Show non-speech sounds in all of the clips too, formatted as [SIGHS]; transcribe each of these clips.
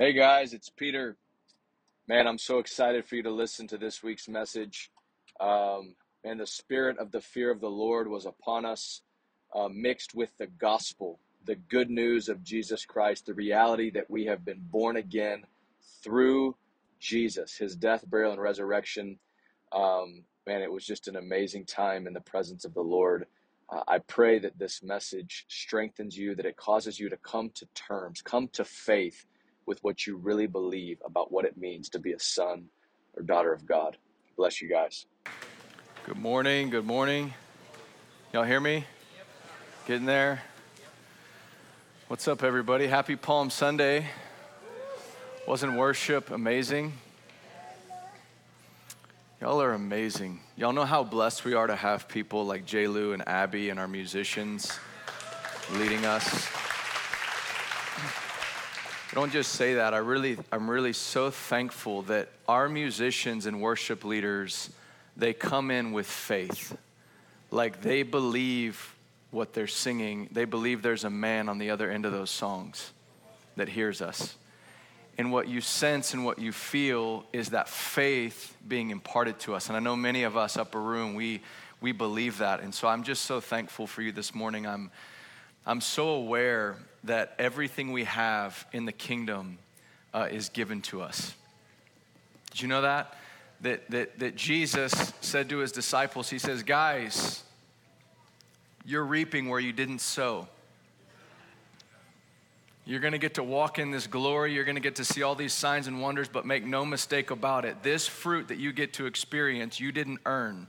Hey guys, it's Peter. Man, I'm so excited for you to listen to this week's message. Um, and the spirit of the fear of the Lord was upon us, uh, mixed with the gospel, the good news of Jesus Christ, the reality that we have been born again through Jesus, his death, burial, and resurrection. Um, man, it was just an amazing time in the presence of the Lord. Uh, I pray that this message strengthens you, that it causes you to come to terms, come to faith with what you really believe about what it means to be a son or daughter of God. Bless you guys. Good morning. Good morning. Y'all hear me? Getting there? What's up, everybody? Happy Palm Sunday. Wasn't worship amazing? Y'all are amazing. Y'all know how blessed we are to have people like J. Lou and Abby and our musicians leading us. Don't just say that. I really, I'm really so thankful that our musicians and worship leaders, they come in with faith. Like they believe what they're singing. They believe there's a man on the other end of those songs that hears us. And what you sense and what you feel is that faith being imparted to us. And I know many of us upper room, we, we believe that. And so I'm just so thankful for you this morning. I'm, I'm so aware that everything we have in the kingdom uh, is given to us. Did you know that? that? That, that Jesus said to his disciples, He says, Guys, you're reaping where you didn't sow. You're going to get to walk in this glory. You're going to get to see all these signs and wonders, but make no mistake about it. This fruit that you get to experience, you didn't earn.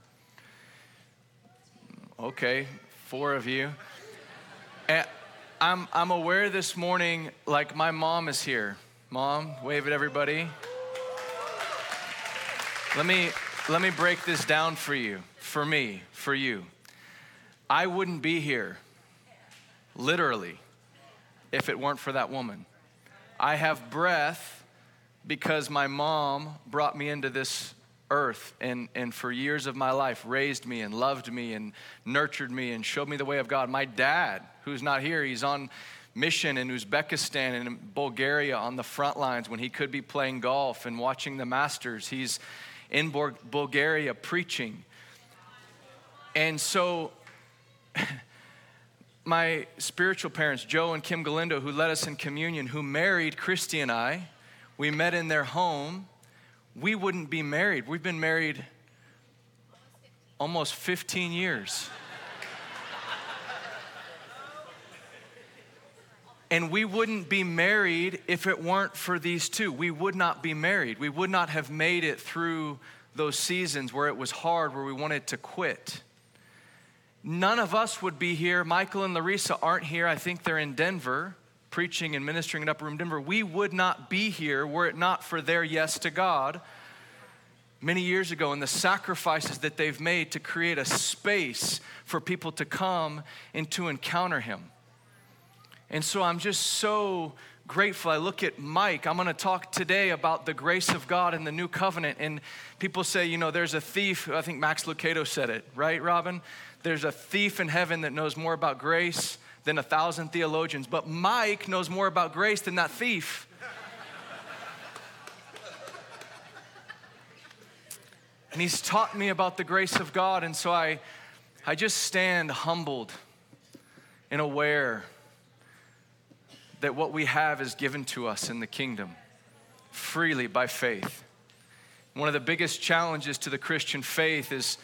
Okay, four of you. And I'm, I'm aware this morning, like my mom is here. Mom, wave at everybody. Let me, let me break this down for you, for me, for you. I wouldn't be here, literally, if it weren't for that woman. I have breath because my mom brought me into this earth and, and for years of my life raised me and loved me and nurtured me and showed me the way of God. My dad, who's not here, he's on mission in Uzbekistan and in Bulgaria on the front lines when he could be playing golf and watching the Masters. He's in Bulgaria preaching. And so, [LAUGHS] my spiritual parents, Joe and Kim Galindo, who led us in communion, who married Christy and I, we met in their home we wouldn't be married. We've been married almost 15 years. and we wouldn't be married if it weren't for these two. We would not be married. We would not have made it through those seasons where it was hard, where we wanted to quit. None of us would be here. Michael and Larissa aren't here. I think they're in Denver preaching and ministering in Upper Room Denver, we would not be here were it not for their yes to God many years ago and the sacrifices that they've made to create a space for people to come and to encounter Him. And so I'm just so grateful. I look at Mike. I'm going to talk today about the grace of God in the new covenant. And people say, you know, there's a thief. I think Max Lucado said it, right, Robin? There's a thief in heaven that knows more about grace than a thousand theologians, but Mike knows more about grace than that thief. and he's taught me about the grace of God, and so I, I just stand humbled and aware that what we have is given to us in the kingdom freely by faith. One of the biggest challenges to the Christian faith is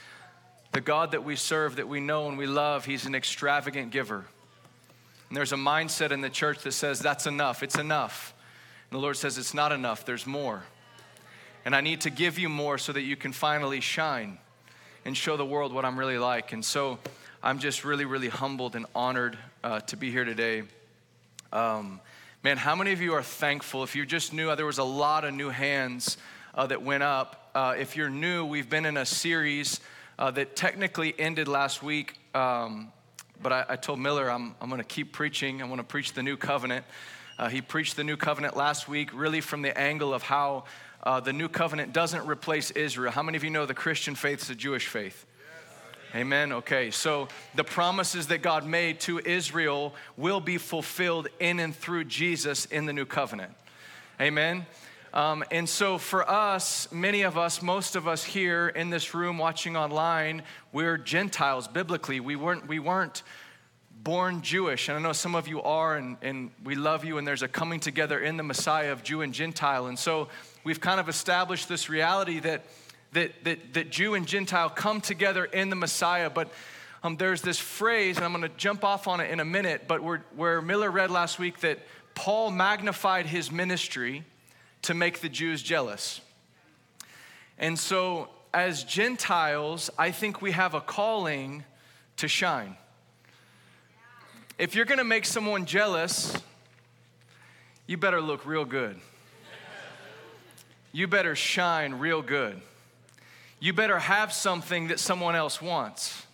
the God that we serve, that we know and we love, He's an extravagant giver. And there's a mindset in the church that says, that's enough, it's enough. And the Lord says, it's not enough, there's more. And I need to give you more so that you can finally shine and show the world what I'm really like. And so I'm just really, really humbled and honored uh, to be here today. Um, man, how many of you are thankful? If you just knew, uh, there was a lot of new hands uh, that went up. Uh, if you're new, we've been in a series uh, that technically ended last week. Um, but I, I told Miller I'm, I'm going to keep preaching. I want to preach the new covenant. Uh, he preached the new covenant last week, really from the angle of how uh, the new covenant doesn't replace Israel. How many of you know the Christian faith is a Jewish faith? Amen. Okay, so the promises that God made to Israel will be fulfilled in and through Jesus in the new covenant. Amen. Um, and so, for us, many of us, most of us here in this room watching online, we're Gentiles biblically. We weren't, we weren't born Jewish. And I know some of you are, and, and we love you, and there's a coming together in the Messiah of Jew and Gentile. And so, we've kind of established this reality that, that, that, that Jew and Gentile come together in the Messiah. But um, there's this phrase, and I'm going to jump off on it in a minute, but where, where Miller read last week that Paul magnified his ministry to make the Jews jealous. And so, as Gentiles, I think we have a calling to shine. If you're gonna make someone jealous, you better look real good. You better shine real good. You better have something that someone else wants.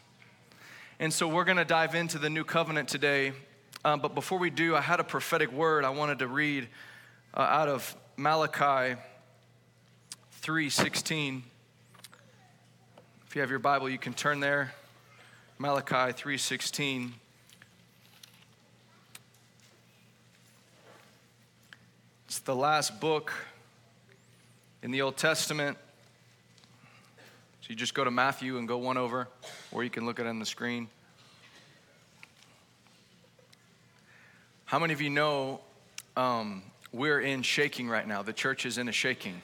And so we're gonna dive into the new covenant today. Um, but before we do, I had a prophetic word I wanted to read uh, out of Malachi 3:16. If you have your Bible, you can turn there. Malachi 3:16. It's the last book in the Old Testament. So you just go to Matthew and go one over, or you can look at it on the screen. How many of you know um, we're in shaking right now. The church is in a shaking.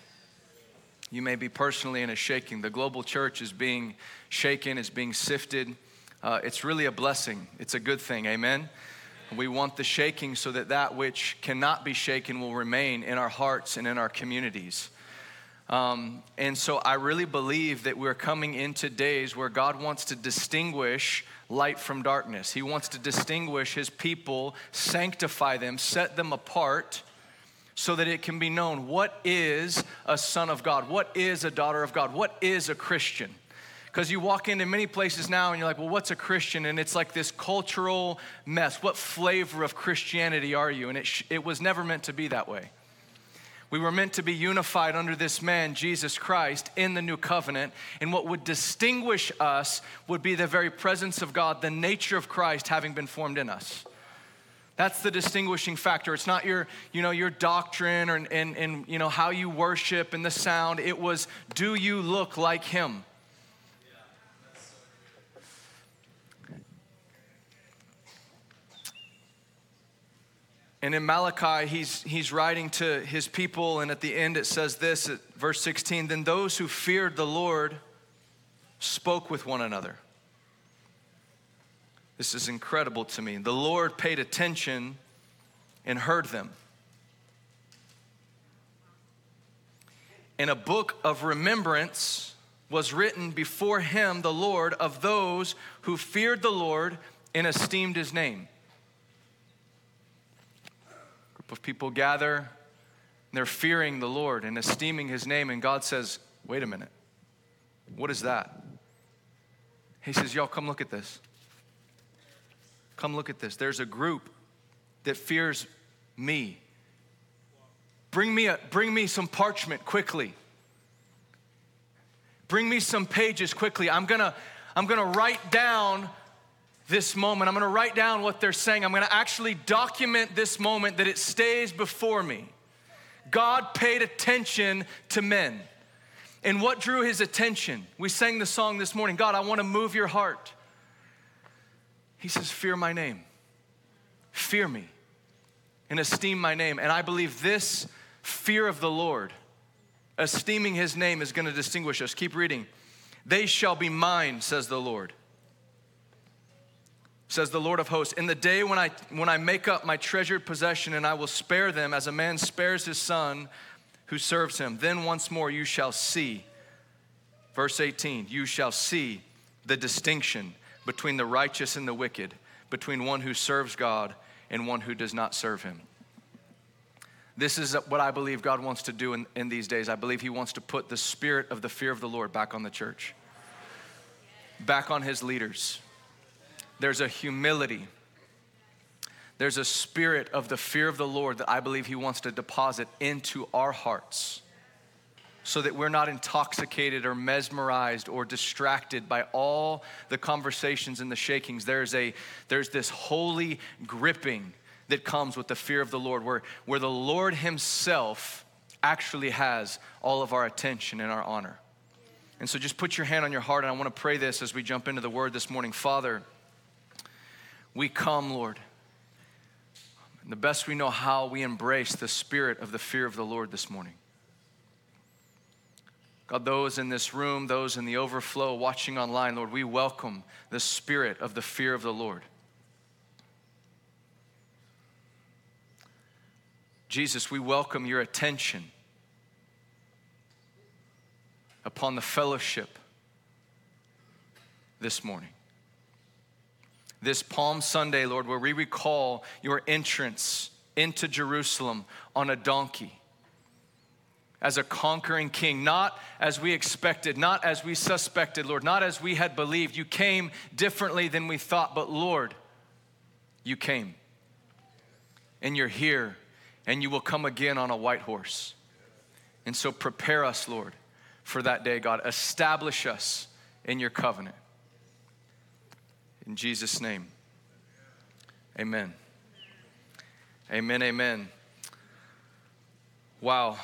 You may be personally in a shaking. The global church is being shaken, is being sifted. Uh, it's really a blessing, it's a good thing. Amen. We want the shaking so that that which cannot be shaken will remain in our hearts and in our communities. Um, and so I really believe that we're coming into days where God wants to distinguish light from darkness. He wants to distinguish His people, sanctify them, set them apart so that it can be known what is a son of God, what is a daughter of God, what is a Christian. Because you walk into many places now and you're like, well, what's a Christian? And it's like this cultural mess. What flavor of Christianity are you? And it, sh- it was never meant to be that way. We were meant to be unified under this man, Jesus Christ, in the new covenant. And what would distinguish us would be the very presence of God, the nature of Christ having been formed in us. That's the distinguishing factor. It's not your, you know, your doctrine or, and, and, you know, how you worship and the sound. It was, do you look like him? And in Malachi, he's, he's writing to his people, and at the end it says this at verse 16 Then those who feared the Lord spoke with one another. This is incredible to me. The Lord paid attention and heard them. And a book of remembrance was written before him, the Lord, of those who feared the Lord and esteemed his name. A group of people gather, and they're fearing the Lord and esteeming his name, and God says, Wait a minute, what is that? He says, Y'all, come look at this. Come look at this. There's a group that fears me. Bring me, a, bring me some parchment quickly. Bring me some pages quickly. I'm gonna, I'm gonna write down this moment. I'm gonna write down what they're saying. I'm gonna actually document this moment that it stays before me. God paid attention to men. And what drew his attention? We sang the song this morning God, I wanna move your heart. He says, Fear my name. Fear me and esteem my name. And I believe this fear of the Lord, esteeming his name, is going to distinguish us. Keep reading. They shall be mine, says the Lord. Says the Lord of hosts, in the day when I when I make up my treasured possession and I will spare them as a man spares his son who serves him, then once more you shall see. Verse 18, you shall see the distinction between the righteous and the wicked, between one who serves God and one who does not serve him. This is what I believe God wants to do in, in these days. I believe He wants to put the spirit of the fear of the Lord back on the church, back on His leaders. There's a humility, there's a spirit of the fear of the Lord that I believe He wants to deposit into our hearts so that we're not intoxicated or mesmerized or distracted by all the conversations and the shakings. There's, a, there's this holy gripping that comes with the fear of the Lord, where, where the Lord Himself actually has all of our attention and our honor. And so just put your hand on your heart, and I want to pray this as we jump into the word this morning. Father, we come, Lord. the best we know how, we embrace the spirit of the fear of the Lord this morning. God, those in this room, those in the overflow, watching online, Lord, we welcome the spirit of the fear of the Lord. Jesus, we welcome your attention upon the fellowship this morning. This Palm Sunday, Lord, where we recall your entrance into Jerusalem on a donkey as a conquering king, not as we expected, not as we suspected, Lord, not as we had believed. You came differently than we thought, but Lord, you came. And you're here and you will come again on a white horse. And so prepare us, Lord, for that day, God. Establish us in your covenant. In Jesus' name, amen. Amen, amen. Wow.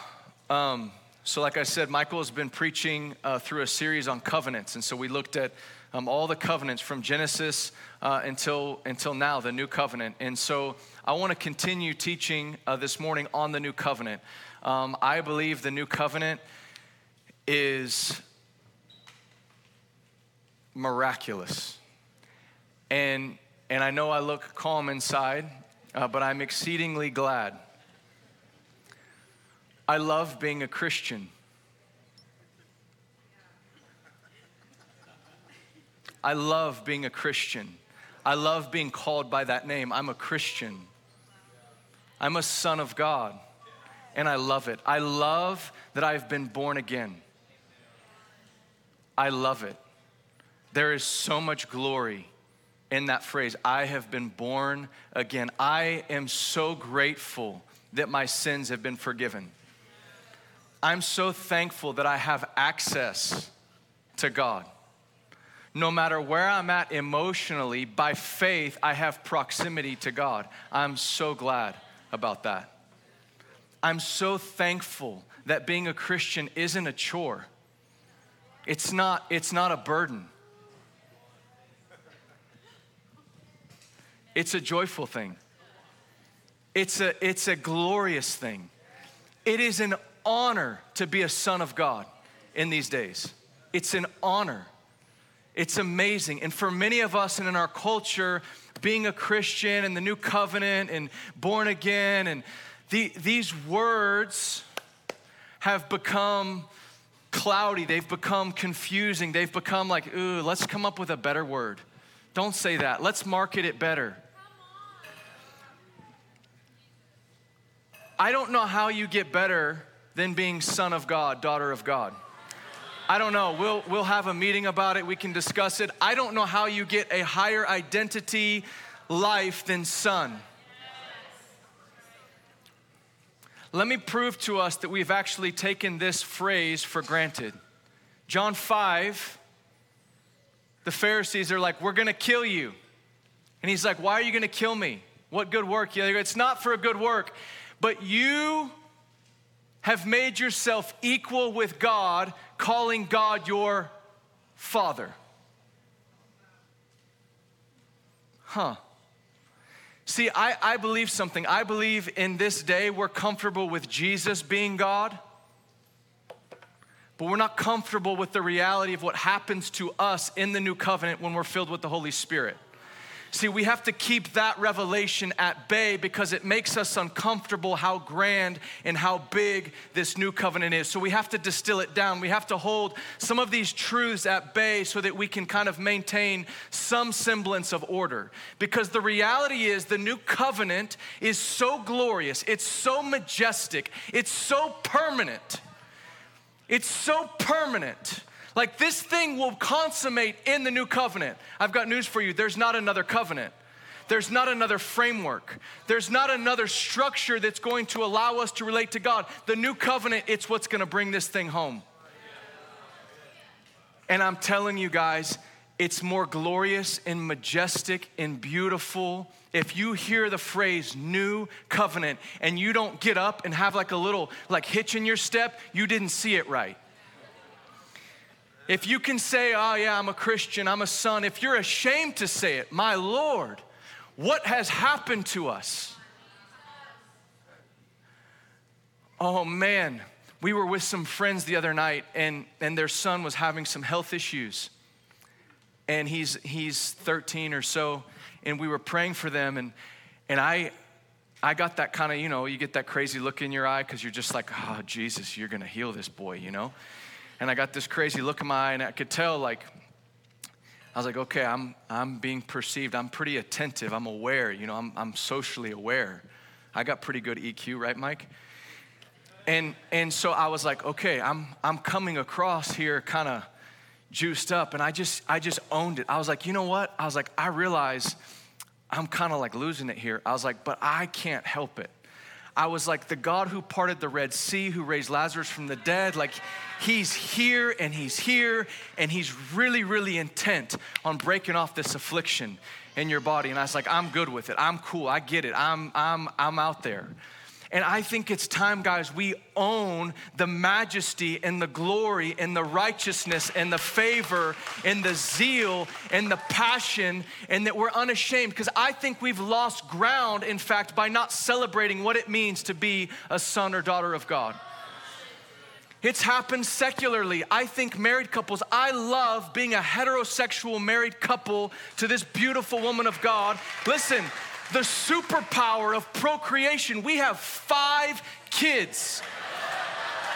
Um, so, like I said, Michael has been preaching uh, through a series on covenants. And so we looked at um, all the covenants from Genesis uh, until, until now, the new covenant. And so I want to continue teaching uh, this morning on the new covenant. Um, I believe the new covenant is miraculous. And, and I know I look calm inside, uh, but I'm exceedingly glad. I love being a Christian. I love being a Christian. I love being called by that name. I'm a Christian. I'm a son of God, and I love it. I love that I've been born again. I love it. There is so much glory in that phrase I have been born again. I am so grateful that my sins have been forgiven. I'm so thankful that I have access to God no matter where I'm at emotionally, by faith, I have proximity to God. I'm so glad about that. I'm so thankful that being a Christian isn't a chore. It's not, it's not a burden. It's a joyful thing. It's a, it's a glorious thing. It is an honor to be a son of God in these days. It's an honor. It's amazing. And for many of us and in our culture, being a Christian and the new covenant and born again, and the, these words have become cloudy. They've become confusing. They've become like, ooh, let's come up with a better word. Don't say that. Let's market it better. I don't know how you get better than being son of God, daughter of God. I don't know. We'll, we'll have a meeting about it. We can discuss it. I don't know how you get a higher identity life than son. Let me prove to us that we've actually taken this phrase for granted. John 5, the Pharisees are like, We're gonna kill you. And he's like, Why are you gonna kill me? What good work? It's not for a good work, but you have made yourself equal with God, calling God your Father. Huh. See, I, I believe something. I believe in this day we're comfortable with Jesus being God, but we're not comfortable with the reality of what happens to us in the new covenant when we're filled with the Holy Spirit. See, we have to keep that revelation at bay because it makes us uncomfortable how grand and how big this new covenant is. So we have to distill it down. We have to hold some of these truths at bay so that we can kind of maintain some semblance of order. Because the reality is, the new covenant is so glorious, it's so majestic, it's so permanent. It's so permanent like this thing will consummate in the new covenant. I've got news for you there's not another covenant. There's not another framework. There's not another structure that's going to allow us to relate to God. The new covenant, it's what's going to bring this thing home. And I'm telling you guys, it's more glorious and majestic and beautiful if you hear the phrase new covenant and you don't get up and have like a little like hitch in your step, you didn't see it right. If you can say, oh yeah, I'm a Christian, I'm a son, if you're ashamed to say it, my Lord, what has happened to us? Oh man, we were with some friends the other night and, and their son was having some health issues. And he's, he's 13 or so, and we were praying for them. And, and I, I got that kind of, you know, you get that crazy look in your eye because you're just like, oh, Jesus, you're going to heal this boy, you know? And I got this crazy look in my eye, and I could tell, like, I was like, okay, I'm, I'm being perceived. I'm pretty attentive. I'm aware, you know, I'm, I'm socially aware. I got pretty good EQ, right, Mike? And, and so I was like, okay, I'm, I'm coming across here kind of juiced up. And I just, I just owned it. I was like, you know what? I was like, I realize I'm kind of like losing it here. I was like, but I can't help it. I was like, the God who parted the Red Sea, who raised Lazarus from the dead, like, he's here and he's here and he's really, really intent on breaking off this affliction in your body. And I was like, I'm good with it. I'm cool. I get it. I'm, I'm, I'm out there. And I think it's time, guys, we own the majesty and the glory and the righteousness and the favor and the zeal and the passion and that we're unashamed because I think we've lost ground, in fact, by not celebrating what it means to be a son or daughter of God. It's happened secularly. I think married couples, I love being a heterosexual married couple to this beautiful woman of God. Listen, the superpower of procreation. We have five kids.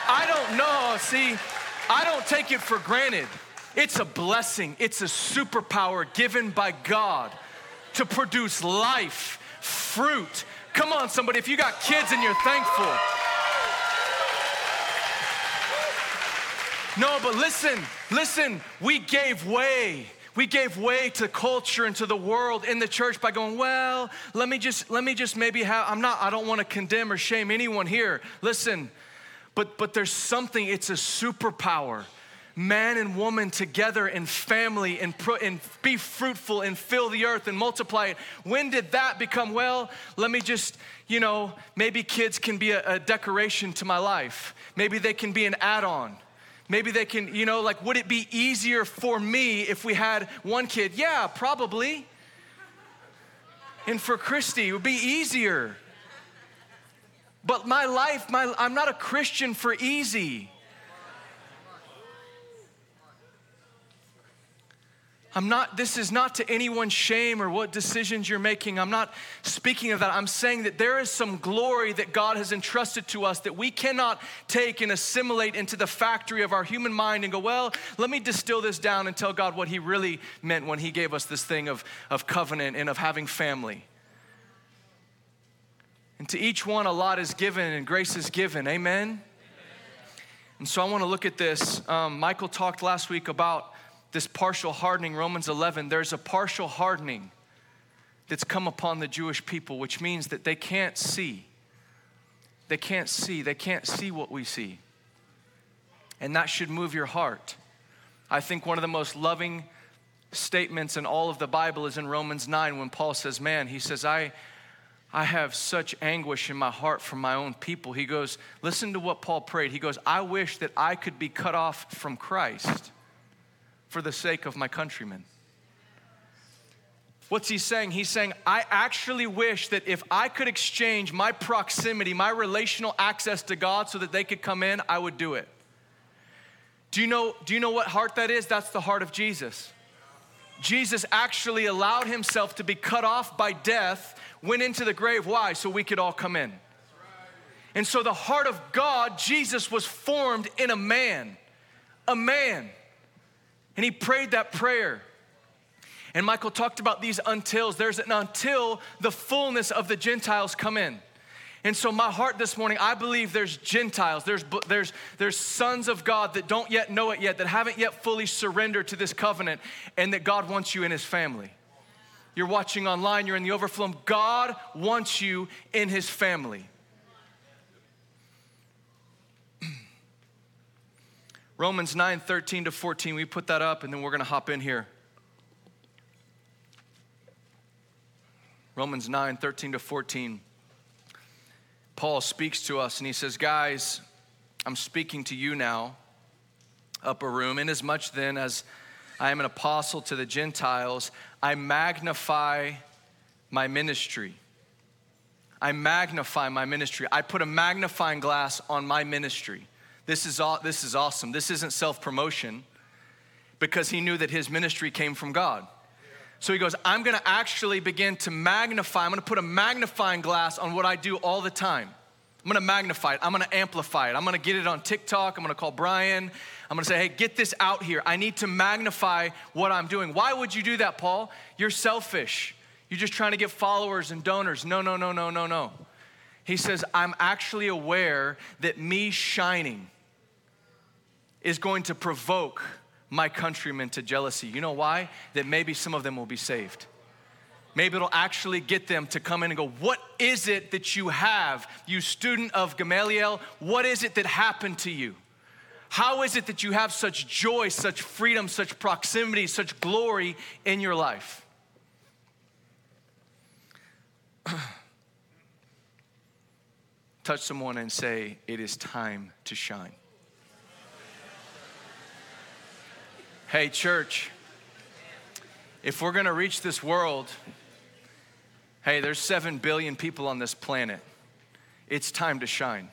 I don't know, see, I don't take it for granted. It's a blessing, it's a superpower given by God to produce life, fruit. Come on, somebody, if you got kids and you're thankful. No, but listen, listen, we gave way we gave way to culture and to the world in the church by going, well, let me just, let me just maybe have, I'm not, I don't want to condemn or shame anyone here. Listen, but but there's something, it's a superpower. Man and woman together in family and, and be fruitful and fill the earth and multiply it. When did that become, well, let me just, you know, maybe kids can be a, a decoration to my life. Maybe they can be an add on. Maybe they can, you know, like, would it be easier for me if we had one kid? Yeah, probably. And for Christy, it would be easier. But my life, my, I'm not a Christian for easy. I'm not, this is not to anyone's shame or what decisions you're making. I'm not speaking of that. I'm saying that there is some glory that God has entrusted to us that we cannot take and assimilate into the factory of our human mind and go, well, let me distill this down and tell God what He really meant when He gave us this thing of, of covenant and of having family. And to each one, a lot is given and grace is given. Amen? Amen. And so I want to look at this. Um, Michael talked last week about this partial hardening, Romans 11, there's a partial hardening that's come upon the Jewish people, which means that they can't see. They can't see. They can't see what we see. And that should move your heart. I think one of the most loving statements in all of the Bible is in Romans 9 when Paul says, Man, he says, I, I have such anguish in my heart for my own people. He goes, Listen to what Paul prayed. He goes, I wish that I could be cut off from Christ for the sake of my countrymen. What's he saying? He's saying, I actually wish that if I could exchange my proximity, my relational access to God so that they could come in, I would do it. Do you know, do you know what heart that is? That's the heart of Jesus. Jesus actually allowed himself to be cut off by death, went into the grave. Why? So we could all come in. And so the heart of God, Jesus was formed in a man. A man. And he prayed that prayer. And Michael talked about these untils. There's an until the fullness of the Gentiles come in. And so, my heart this morning, I believe there's Gentiles, there's, there's, there's sons of God that don't yet know it yet, that haven't yet fully surrendered to this covenant, and that God wants you in his family. You're watching online, you're in the overflow. God wants you in his family. Romans 9 13 to 14. We put that up and then we're going to hop in here. Romans 9 13 to 14. Paul speaks to us and he says, Guys, I'm speaking to you now, upper room, inasmuch then as I am an apostle to the Gentiles, I magnify my ministry. I magnify my ministry. I put a magnifying glass on my ministry. This is, this is awesome. This isn't self promotion because he knew that his ministry came from God. So he goes, I'm gonna actually begin to magnify, I'm gonna put a magnifying glass on what I do all the time. I'm gonna magnify it, I'm gonna amplify it, I'm gonna get it on TikTok, I'm gonna call Brian, I'm gonna say, hey, get this out here. I need to magnify what I'm doing. Why would you do that, Paul? You're selfish. You're just trying to get followers and donors. No, no, no, no, no, no. He says, I'm actually aware that me shining is going to provoke my countrymen to jealousy. You know why? That maybe some of them will be saved. Maybe it'll actually get them to come in and go, What is it that you have, you student of Gamaliel? What is it that happened to you? How is it that you have such joy, such freedom, such proximity, such glory in your life? [CLEARS THROAT] Touch someone and say, It is time to shine. Hey, church, if we're gonna reach this world, hey, there's seven billion people on this planet. It's time to shine.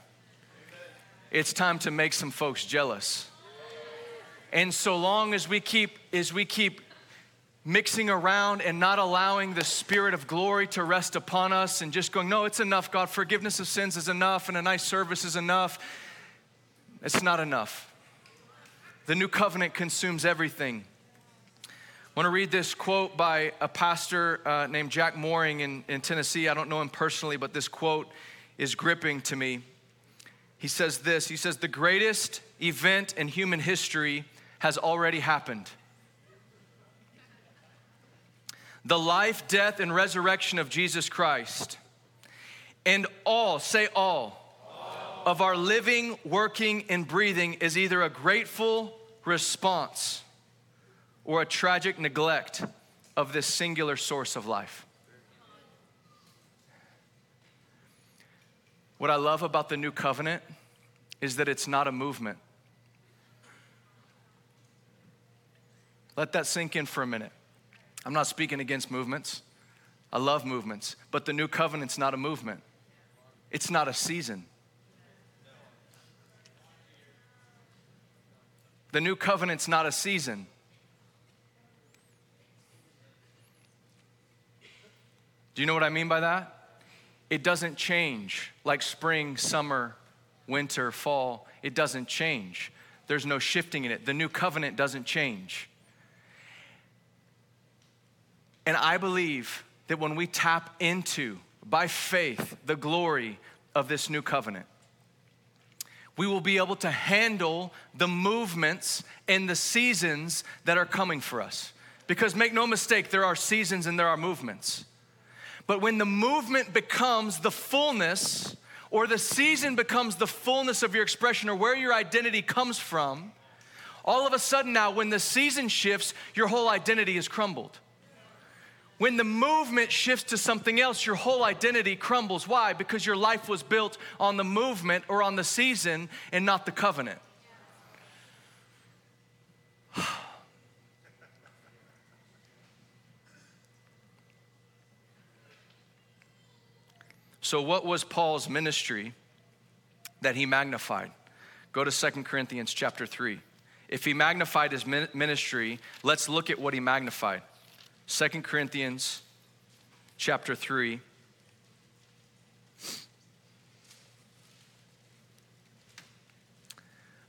It's time to make some folks jealous. And so long as we keep as we keep mixing around and not allowing the spirit of glory to rest upon us and just going, no, it's enough, God. Forgiveness of sins is enough and a nice service is enough. It's not enough. The new covenant consumes everything. I want to read this quote by a pastor uh, named Jack Mooring in, in Tennessee. I don't know him personally, but this quote is gripping to me. He says this He says, The greatest event in human history has already happened. The life, death, and resurrection of Jesus Christ. And all, say all, of our living, working, and breathing is either a grateful response or a tragic neglect of this singular source of life. What I love about the new covenant is that it's not a movement. Let that sink in for a minute. I'm not speaking against movements. I love movements, but the new covenant's not a movement. It's not a season. The new covenant's not a season. Do you know what I mean by that? It doesn't change like spring, summer, winter, fall. It doesn't change. There's no shifting in it. The new covenant doesn't change. And I believe that when we tap into, by faith, the glory of this new covenant, we will be able to handle the movements and the seasons that are coming for us. Because make no mistake, there are seasons and there are movements. But when the movement becomes the fullness, or the season becomes the fullness of your expression, or where your identity comes from, all of a sudden now, when the season shifts, your whole identity is crumbled. When the movement shifts to something else, your whole identity crumbles. Why? Because your life was built on the movement or on the season and not the covenant. [SIGHS] So, what was Paul's ministry that he magnified? Go to Second Corinthians chapter 3. If he magnified his ministry, let's look at what he magnified. Second Corinthians chapter 3.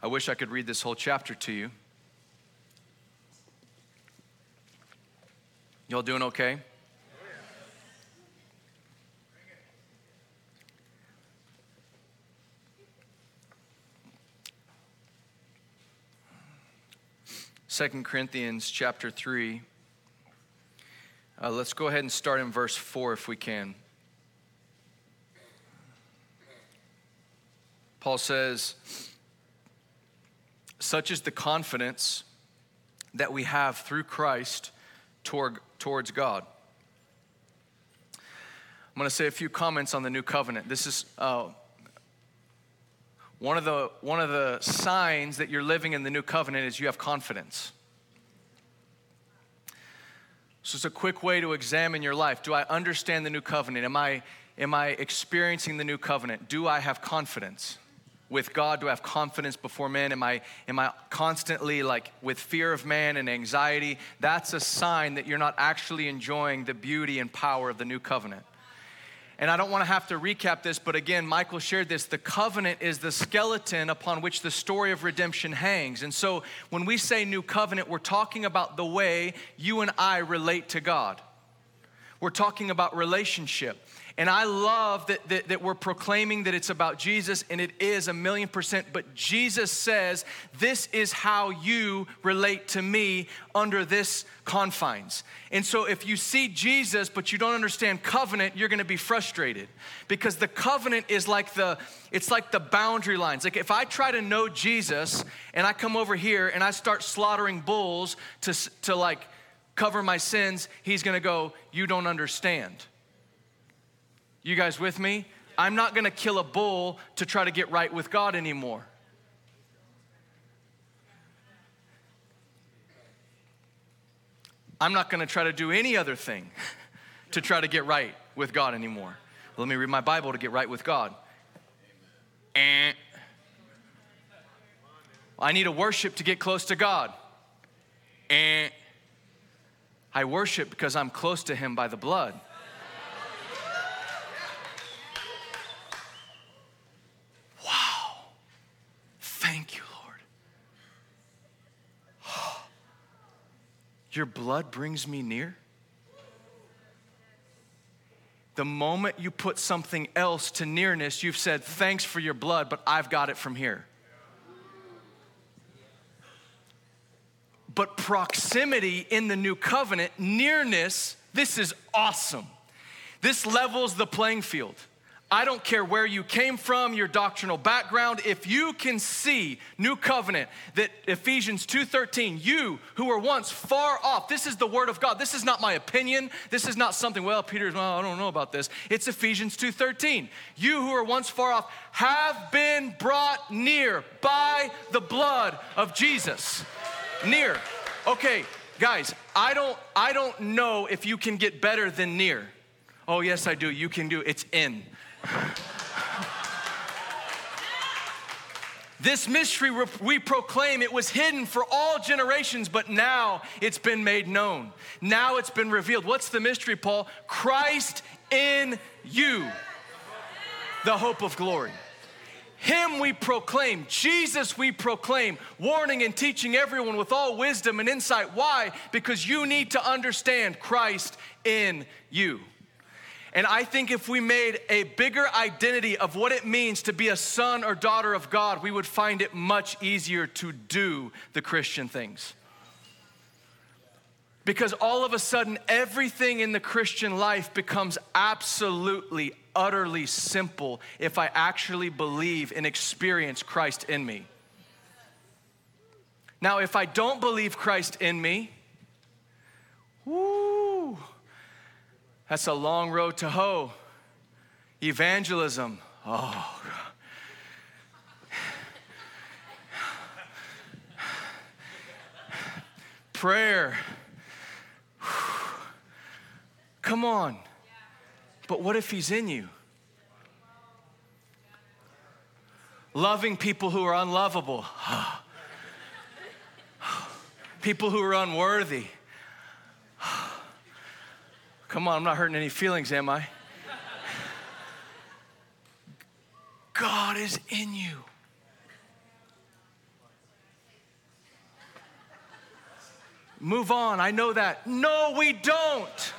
I wish I could read this whole chapter to you. Y'all doing okay? Second Corinthians chapter 3 uh, let's go ahead and start in verse 4 if we can. Paul says, Such is the confidence that we have through Christ toward, towards God. I'm going to say a few comments on the new covenant. This is uh, one of the one of the signs that you're living in the new covenant is you have confidence. So it's a quick way to examine your life. Do I understand the new covenant? Am I am I experiencing the new covenant? Do I have confidence? with God? Do I have confidence before men? Am I, am I constantly like with fear of man and anxiety? That's a sign that you're not actually enjoying the beauty and power of the new covenant. And I don't want to have to recap this, but again, Michael shared this. The covenant is the skeleton upon which the story of redemption hangs. And so when we say new covenant, we're talking about the way you and I relate to God. We're talking about relationship. And I love that, that, that, we're proclaiming that it's about Jesus, and it is a million percent. But Jesus says, This is how you relate to me under this confines. And so if you see Jesus, but you don't understand covenant, you're gonna be frustrated. Because the covenant is like the, it's like the boundary lines. Like if I try to know Jesus and I come over here and I start slaughtering bulls to, to like cover my sins, he's gonna go, You don't understand. You guys with me? I'm not gonna kill a bull to try to get right with God anymore. I'm not gonna try to do any other thing [LAUGHS] to try to get right with God anymore. Let me read my Bible to get right with God. Eh. I need a worship to get close to God. Eh. I worship because I'm close to Him by the blood. [SIGHS] Your blood brings me near? The moment you put something else to nearness, you've said, Thanks for your blood, but I've got it from here. But proximity in the new covenant, nearness, this is awesome. This levels the playing field. I don't care where you came from, your doctrinal background. If you can see new covenant that Ephesians 2:13, you who were once far off. This is the word of God. This is not my opinion. This is not something, well, Peter's, well, I don't know about this. It's Ephesians 2:13. You who were once far off have been brought near by the blood of Jesus. Near. Okay, guys, I don't I don't know if you can get better than near. Oh, yes, I do. You can do. It's in. This mystery we proclaim, it was hidden for all generations, but now it's been made known. Now it's been revealed. What's the mystery, Paul? Christ in you, the hope of glory. Him we proclaim, Jesus we proclaim, warning and teaching everyone with all wisdom and insight. Why? Because you need to understand Christ in you. And I think if we made a bigger identity of what it means to be a son or daughter of God, we would find it much easier to do the Christian things. Because all of a sudden, everything in the Christian life becomes absolutely, utterly simple if I actually believe and experience Christ in me. Now, if I don't believe Christ in me, whoo, that's a long road to hoe. Evangelism. Oh, Prayer. Come on. But what if he's in you? Loving people who are unlovable. [SIGHS] people who are unworthy. Come on, I'm not hurting any feelings, am I? God is in you. Move on, I know that. No, we don't.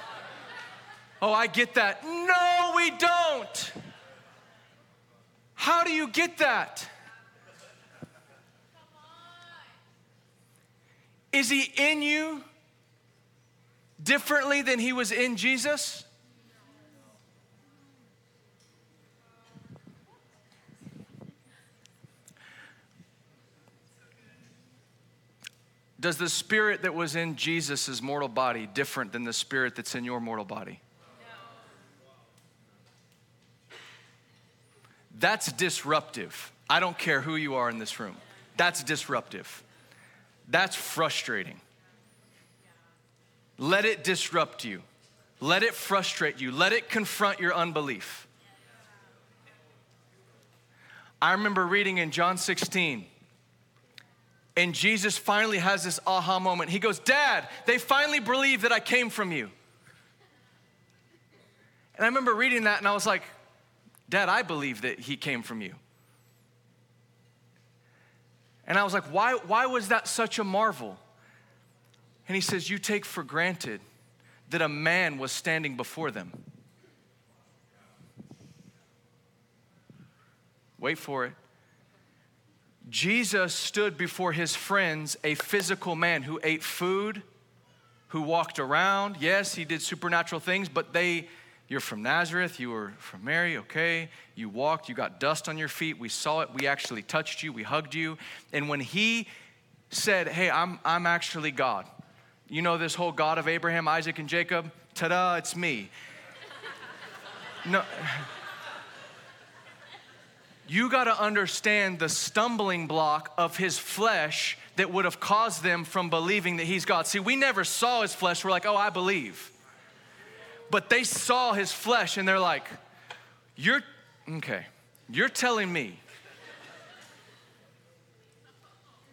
Oh, I get that. No, we don't. How do you get that? Is he in you? Differently than he was in Jesus? Does the spirit that was in Jesus' mortal body different than the spirit that's in your mortal body? That's disruptive. I don't care who you are in this room. That's disruptive. That's frustrating. Let it disrupt you. Let it frustrate you. Let it confront your unbelief. I remember reading in John 16, and Jesus finally has this aha moment. He goes, Dad, they finally believe that I came from you. And I remember reading that and I was like, Dad, I believe that he came from you. And I was like, why, why was that such a marvel? And he says, You take for granted that a man was standing before them. Wait for it. Jesus stood before his friends, a physical man who ate food, who walked around. Yes, he did supernatural things, but they, you're from Nazareth, you were from Mary, okay? You walked, you got dust on your feet. We saw it, we actually touched you, we hugged you. And when he said, Hey, I'm, I'm actually God, you know this whole God of Abraham, Isaac, and Jacob? Ta da, it's me. No. You got to understand the stumbling block of his flesh that would have caused them from believing that he's God. See, we never saw his flesh. We're like, oh, I believe. But they saw his flesh and they're like, you're, okay, you're telling me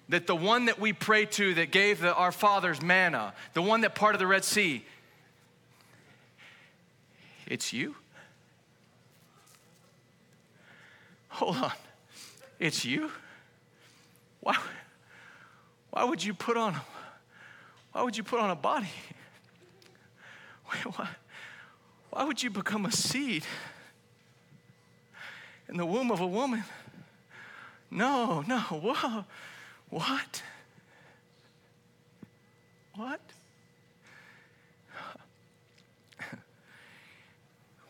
that the one that we pray to that gave the, our fathers manna, the one that parted the Red Sea, it's you? Hold on. It's you? Why, why would you put on why would you put on a body? [LAUGHS] Why, why would you become a seed in the womb of a woman? No, no, whoa. What? What?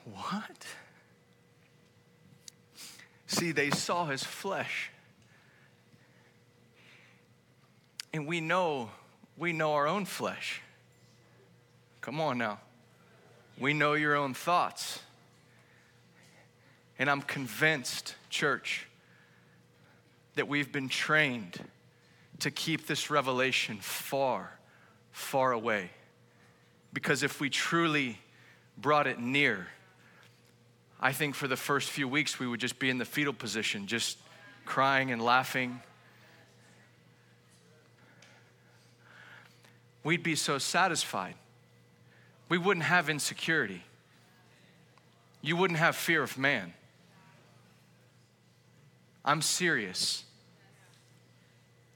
what? See, they saw his flesh. And we know, we know our own flesh. Come on now. We know your own thoughts. And I'm convinced, church, that we've been trained to keep this revelation far, far away. Because if we truly brought it near, I think for the first few weeks we would just be in the fetal position, just crying and laughing. We'd be so satisfied. We wouldn't have insecurity. You wouldn't have fear of man. I'm serious.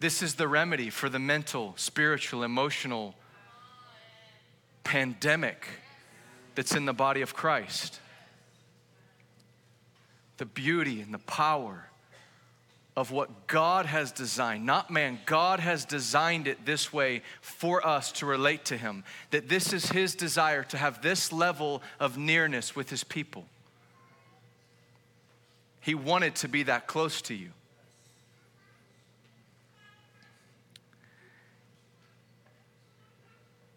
This is the remedy for the mental, spiritual, emotional pandemic that's in the body of Christ. The beauty and the power of what God has designed, not man, God has designed it this way for us to relate to Him. That this is His desire to have this level of nearness with His people. He wanted to be that close to you.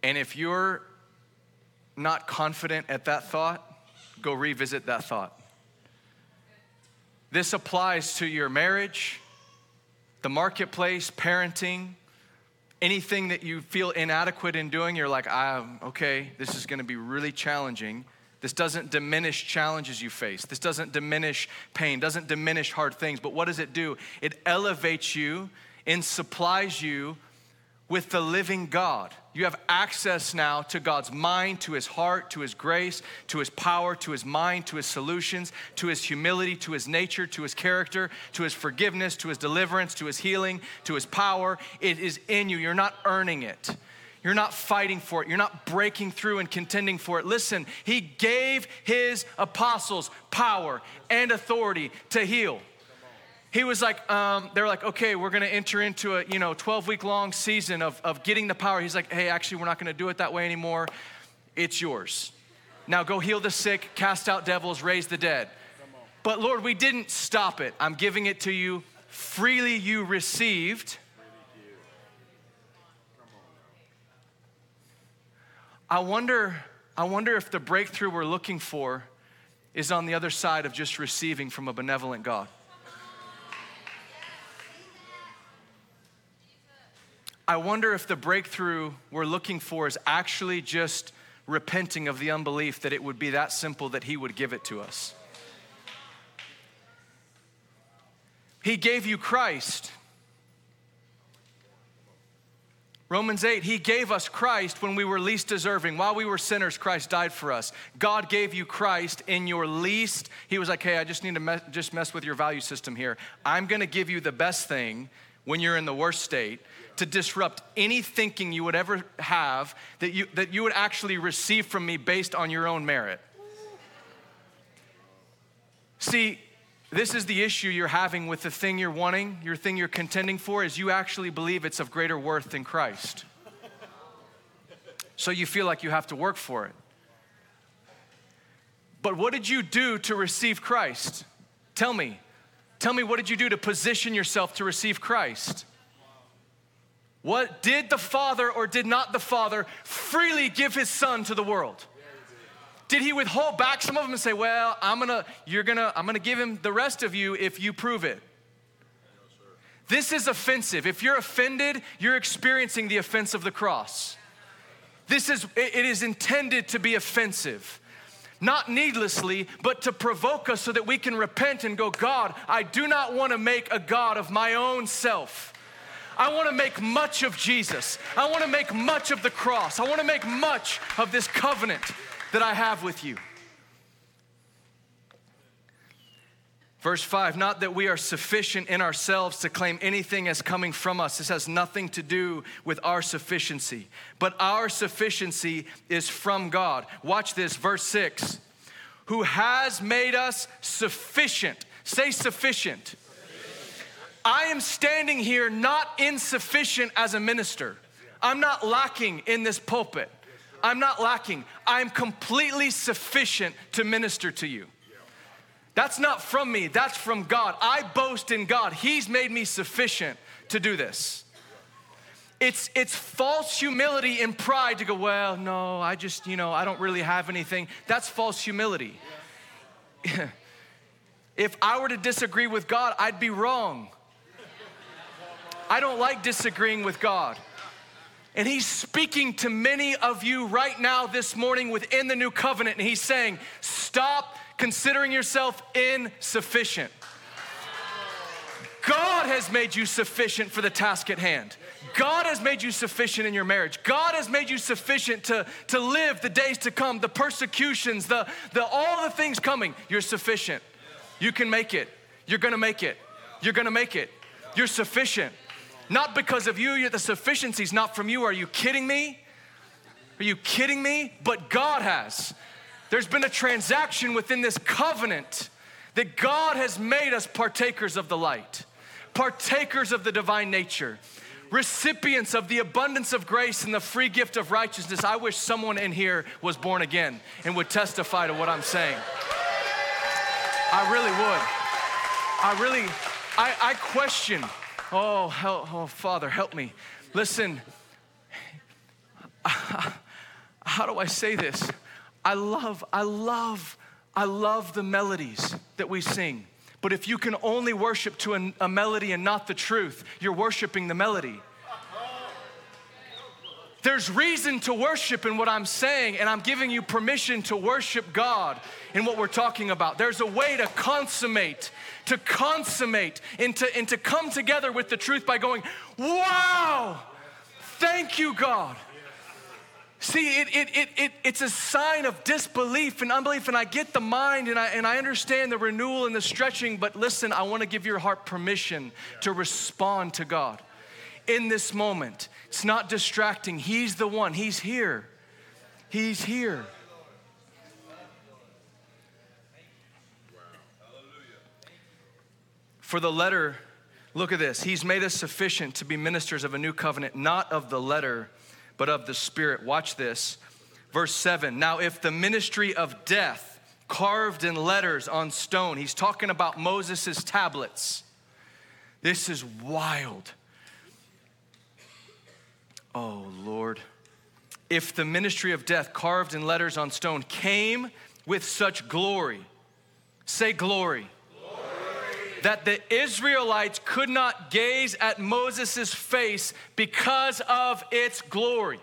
And if you're not confident at that thought, go revisit that thought. This applies to your marriage, the marketplace, parenting, anything that you feel inadequate in doing. You're like, I'm ah, okay, this is gonna be really challenging. This doesn't diminish challenges you face. This doesn't diminish pain, doesn't diminish hard things. But what does it do? It elevates you and supplies you with the living God. You have access now to God's mind, to his heart, to his grace, to his power, to his mind, to his solutions, to his humility, to his nature, to his character, to his forgiveness, to his deliverance, to his healing, to his power. It is in you. You're not earning it. You're not fighting for it. You're not breaking through and contending for it. Listen, he gave his apostles power and authority to heal he was like, um, they're like, okay, we're gonna enter into a, you know, 12 week long season of, of getting the power. He's like, hey, actually, we're not gonna do it that way anymore. It's yours. Now go heal the sick, cast out devils, raise the dead. But Lord, we didn't stop it. I'm giving it to you. Freely you received. I wonder, I wonder if the breakthrough we're looking for is on the other side of just receiving from a benevolent God. I wonder if the breakthrough we're looking for is actually just repenting of the unbelief that it would be that simple that He would give it to us. He gave you Christ. Romans 8, He gave us Christ when we were least deserving. While we were sinners, Christ died for us. God gave you Christ in your least. He was like, hey, I just need to me- just mess with your value system here. I'm gonna give you the best thing when you're in the worst state to disrupt any thinking you would ever have that you, that you would actually receive from me based on your own merit. See, this is the issue you're having with the thing you're wanting, your thing you're contending for, is you actually believe it's of greater worth than Christ. So you feel like you have to work for it. But what did you do to receive Christ? Tell me. Tell me, what did you do to position yourself to receive Christ? What did the Father or did not the Father freely give his Son to the world? Did he withhold back some of them and say, "Well, I'm going to you're going to I'm going to give him the rest of you if you prove it." This is offensive. If you're offended, you're experiencing the offense of the cross. This is it is intended to be offensive. Not needlessly, but to provoke us so that we can repent and go, God, I do not want to make a God of my own self. I want to make much of Jesus. I want to make much of the cross. I want to make much of this covenant that I have with you. Verse 5 Not that we are sufficient in ourselves to claim anything as coming from us. This has nothing to do with our sufficiency, but our sufficiency is from God. Watch this, verse 6 Who has made us sufficient. Say sufficient. I am standing here not insufficient as a minister. I'm not lacking in this pulpit. I'm not lacking. I'm completely sufficient to minister to you. That's not from me, that's from God. I boast in God. He's made me sufficient to do this. It's, it's false humility and pride to go, well, no, I just, you know, I don't really have anything. That's false humility. [LAUGHS] if I were to disagree with God, I'd be wrong. I don't like disagreeing with God. And he's speaking to many of you right now this morning within the new covenant, and he's saying, Stop considering yourself insufficient. God has made you sufficient for the task at hand. God has made you sufficient in your marriage. God has made you sufficient to, to live the days to come, the persecutions, the, the all the things coming. You're sufficient. You can make it. You're gonna make it. You're gonna make it. You're sufficient. Not because of you, the sufficiency is not from you. Are you kidding me? Are you kidding me? But God has. There's been a transaction within this covenant that God has made us partakers of the light, partakers of the divine nature, recipients of the abundance of grace and the free gift of righteousness. I wish someone in here was born again and would testify to what I'm saying. I really would. I really, I, I question Oh, help, oh, Father, help me. Listen, [LAUGHS] how do I say this? I love, I love, I love the melodies that we sing. But if you can only worship to a, a melody and not the truth, you're worshiping the melody. There's reason to worship in what I'm saying, and I'm giving you permission to worship God in what we're talking about. There's a way to consummate, to consummate, and to, and to come together with the truth by going, Wow, thank you, God. See, it, it, it, it, it's a sign of disbelief and unbelief, and I get the mind and I, and I understand the renewal and the stretching, but listen, I want to give your heart permission to respond to God in this moment. It's not distracting. He's the one, He's here. He's here. For the letter, look at this. He's made us sufficient to be ministers of a new covenant, not of the letter, but of the Spirit. Watch this. Verse 7 Now, if the ministry of death, carved in letters on stone, he's talking about Moses' tablets. This is wild. Oh, Lord. If the ministry of death carved in letters on stone came with such glory, Say glory. That the Israelites could not gaze at Moses' face because of its glory,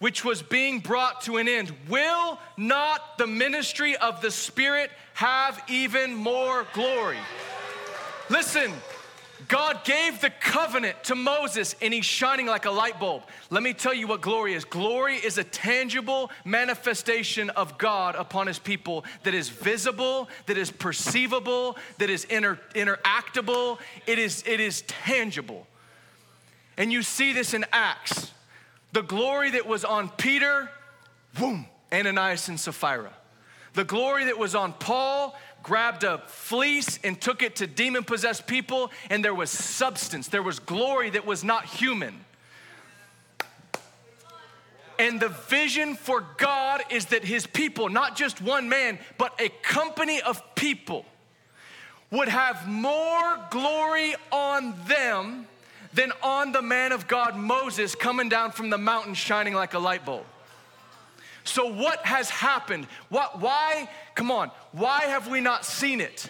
which was being brought to an end. Will not the ministry of the Spirit have even more glory? Listen, God gave the covenant to Moses and he's shining like a light bulb. Let me tell you what glory is. Glory is a tangible manifestation of God upon his people that is visible, that is perceivable, that is inter- interactable. It is, it is tangible. And you see this in Acts. The glory that was on Peter, boom, Ananias and Sapphira. The glory that was on Paul, grabbed a fleece and took it to demon possessed people, and there was substance, there was glory that was not human. And the vision for God is that his people, not just one man, but a company of people, would have more glory on them than on the man of God, Moses, coming down from the mountain shining like a light bulb. So, what has happened? What, why, come on, why have we not seen it?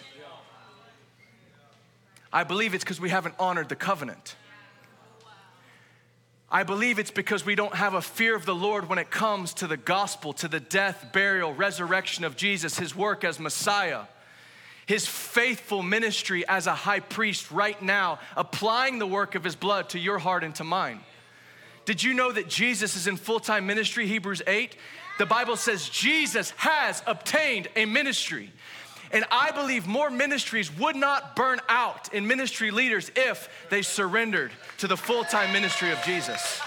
I believe it's because we haven't honored the covenant. I believe it's because we don't have a fear of the Lord when it comes to the gospel, to the death, burial, resurrection of Jesus, his work as Messiah, his faithful ministry as a high priest right now, applying the work of his blood to your heart and to mine. Did you know that Jesus is in full time ministry? Hebrews 8 the Bible says Jesus has obtained a ministry. And I believe more ministries would not burn out in ministry leaders if they surrendered to the full time ministry of Jesus.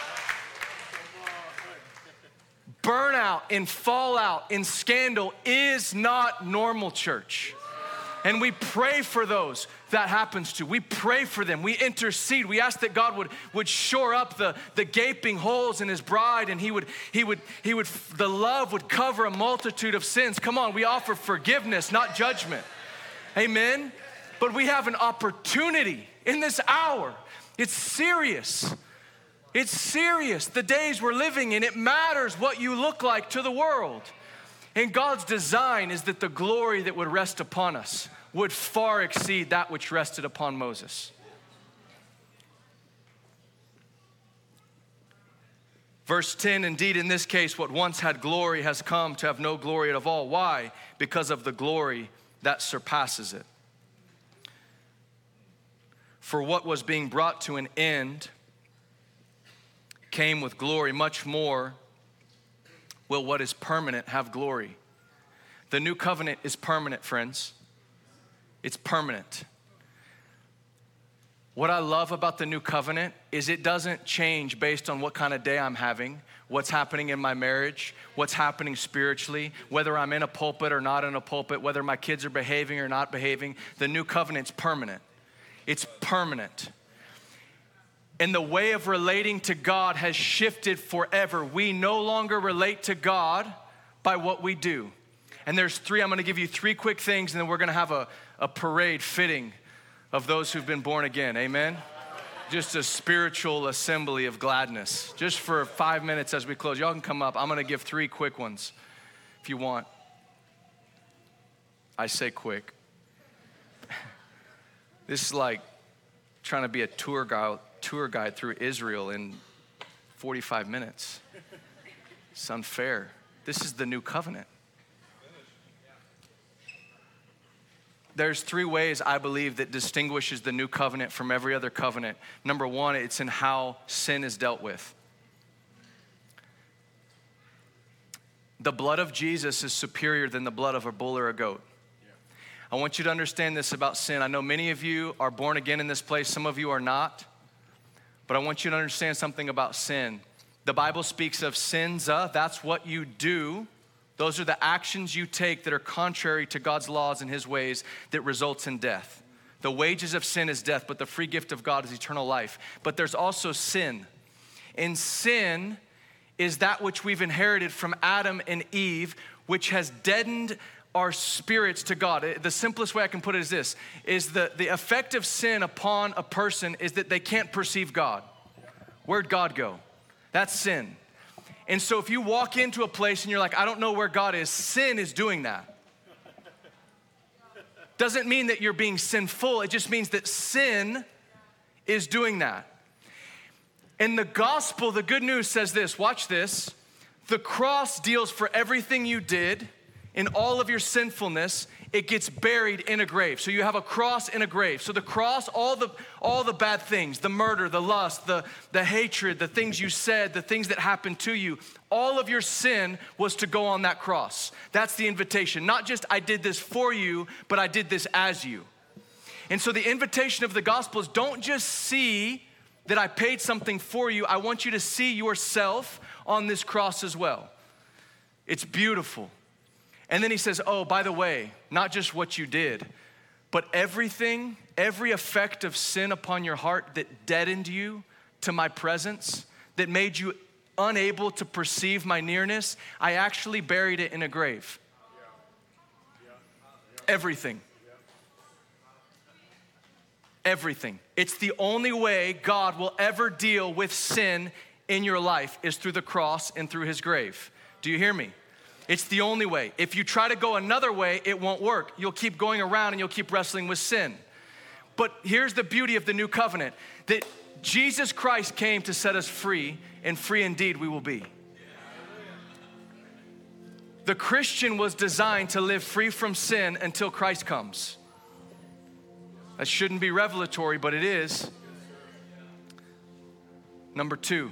Burnout and fallout and scandal is not normal, church. And we pray for those that happens to. We pray for them. We intercede. We ask that God would, would shore up the, the gaping holes in his bride and he would, he would, he would, the love would cover a multitude of sins. Come on, we offer forgiveness, not judgment. Amen. But we have an opportunity in this hour. It's serious. It's serious. The days we're living in, it matters what you look like to the world. And God's design is that the glory that would rest upon us would far exceed that which rested upon Moses. Verse 10 Indeed, in this case, what once had glory has come to have no glory at all. Why? Because of the glory that surpasses it. For what was being brought to an end came with glory, much more will what is permanent have glory. The new covenant is permanent, friends. It's permanent. What I love about the new covenant is it doesn't change based on what kind of day I'm having, what's happening in my marriage, what's happening spiritually, whether I'm in a pulpit or not in a pulpit, whether my kids are behaving or not behaving. The new covenant's permanent. It's permanent. And the way of relating to God has shifted forever. We no longer relate to God by what we do. And there's three, I'm gonna give you three quick things, and then we're gonna have a, a parade fitting of those who've been born again. Amen? Just a spiritual assembly of gladness. Just for five minutes as we close. Y'all can come up. I'm to give three quick ones if you want. I say quick. [LAUGHS] this is like trying to be a tour guide, tour guide through Israel in 45 minutes. It's unfair. This is the new covenant. there's three ways I believe that distinguishes the new covenant from every other covenant. Number one, it's in how sin is dealt with. The blood of Jesus is superior than the blood of a bull or a goat. I want you to understand this about sin. I know many of you are born again in this place, some of you are not. But I want you to understand something about sin. The Bible speaks of sins, uh, that's what you do those are the actions you take that are contrary to God's laws and his ways that results in death. The wages of sin is death, but the free gift of God is eternal life. But there's also sin. And sin is that which we've inherited from Adam and Eve, which has deadened our spirits to God. Uh, the simplest way I can put it is this is the, the effect of sin upon a person is that they can't perceive God. Where'd God go? That's sin. And so if you walk into a place and you're like, I don't know where God is, sin is doing that. doesn't mean that you're being sinful, it just means that sin is doing that. In the gospel, the good news says this watch this. The cross deals for everything you did in all of your sinfulness it gets buried in a grave. So you have a cross in a grave. So the cross all the all the bad things the murder the lust the the hatred the things you said the things that happened to you all of your sin was to go on that cross. That's the invitation. Not just i did this for you but i did this as you. And so the invitation of the gospel is don't just see that i paid something for you. I want you to see yourself on this cross as well. It's beautiful and then he says, Oh, by the way, not just what you did, but everything, every effect of sin upon your heart that deadened you to my presence, that made you unable to perceive my nearness, I actually buried it in a grave. Everything. Everything. It's the only way God will ever deal with sin in your life is through the cross and through his grave. Do you hear me? It's the only way. If you try to go another way, it won't work. You'll keep going around and you'll keep wrestling with sin. But here's the beauty of the new covenant that Jesus Christ came to set us free, and free indeed we will be. The Christian was designed to live free from sin until Christ comes. That shouldn't be revelatory, but it is. Number two,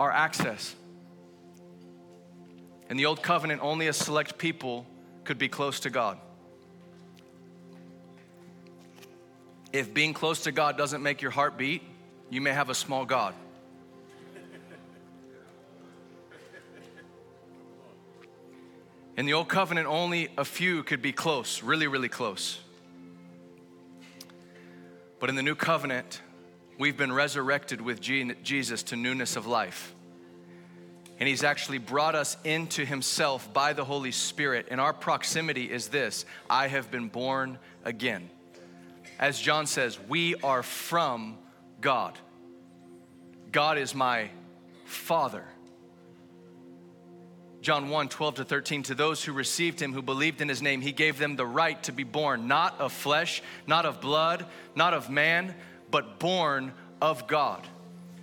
our access. In the Old Covenant, only a select people could be close to God. If being close to God doesn't make your heart beat, you may have a small God. In the Old Covenant, only a few could be close, really, really close. But in the New Covenant, we've been resurrected with Jesus to newness of life and He's actually brought us into Himself by the Holy Spirit. And our proximity is this I have been born again. As John says, we are from God. God is my Father. John 1 12 to 13. To those who received him, who believed in his name, he gave them the right to be born, not of flesh, not of blood, not of man, but born of God.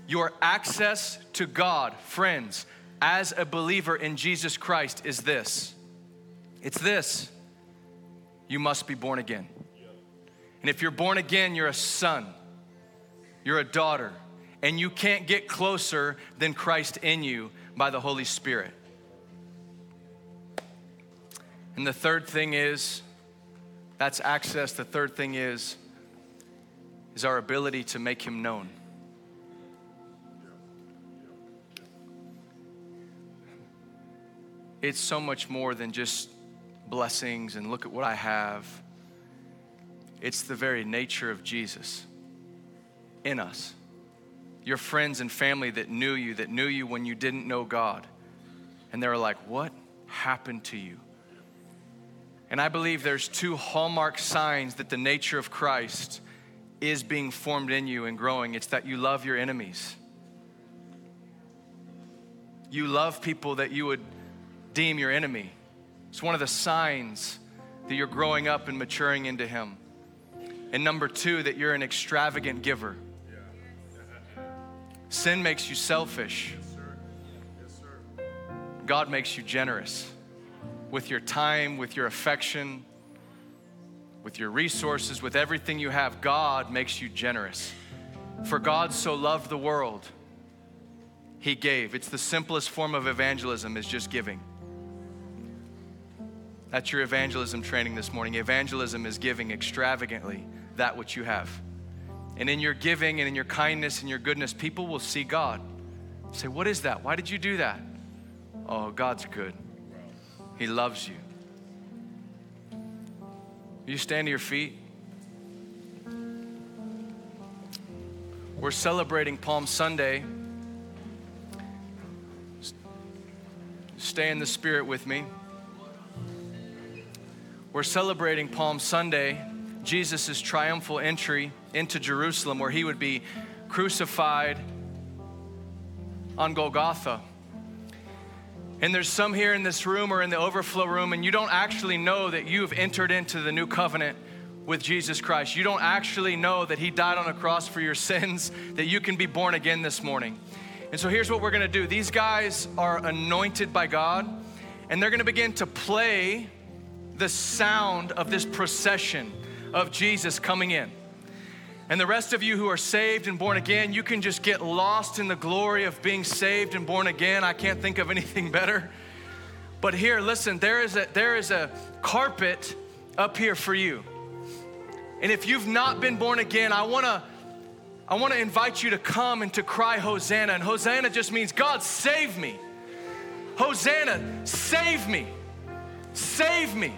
Your access to God, friends, as a believer in Jesus Christ is this it's this you must be born again. And if you're born again, you're a son, you're a daughter, and you can't get closer than Christ in you by the Holy Spirit. And the third thing is that's access. The third thing is is our ability to make him known. It's so much more than just blessings and look at what I have. It's the very nature of Jesus in us. Your friends and family that knew you, that knew you when you didn't know God. And they were like, What happened to you? And I believe there's two hallmark signs that the nature of Christ is being formed in you and growing. It's that you love your enemies. You love people that you would deem your enemy. It's one of the signs that you're growing up and maturing into Him. And number two, that you're an extravagant giver. Sin makes you selfish. God makes you generous with your time, with your affection, with your resources, with everything you have. God makes you generous. For God so loved the world, He gave. It's the simplest form of evangelism, is just giving. That's your evangelism training this morning. Evangelism is giving extravagantly that which you have. And in your giving and in your kindness and your goodness, people will see God. Say, What is that? Why did you do that? Oh, God's good. He loves you. You stand to your feet. We're celebrating Palm Sunday. Stay in the spirit with me. We're celebrating Palm Sunday, Jesus' triumphal entry into Jerusalem, where he would be crucified on Golgotha. And there's some here in this room or in the overflow room, and you don't actually know that you've entered into the new covenant with Jesus Christ. You don't actually know that He died on a cross for your sins, [LAUGHS] that you can be born again this morning. And so here's what we're gonna do these guys are anointed by God, and they're gonna begin to play the sound of this procession of Jesus coming in. And the rest of you who are saved and born again, you can just get lost in the glory of being saved and born again. I can't think of anything better. But here, listen, there is a, there is a carpet up here for you. And if you've not been born again, I wanna, I wanna invite you to come and to cry Hosanna. And Hosanna just means, God, save me. Hosanna, save me. Save me.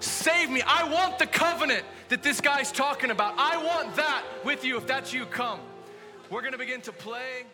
Save me. I want the covenant that this guy's talking about. I want that with you. If that's you, come. We're gonna begin to play.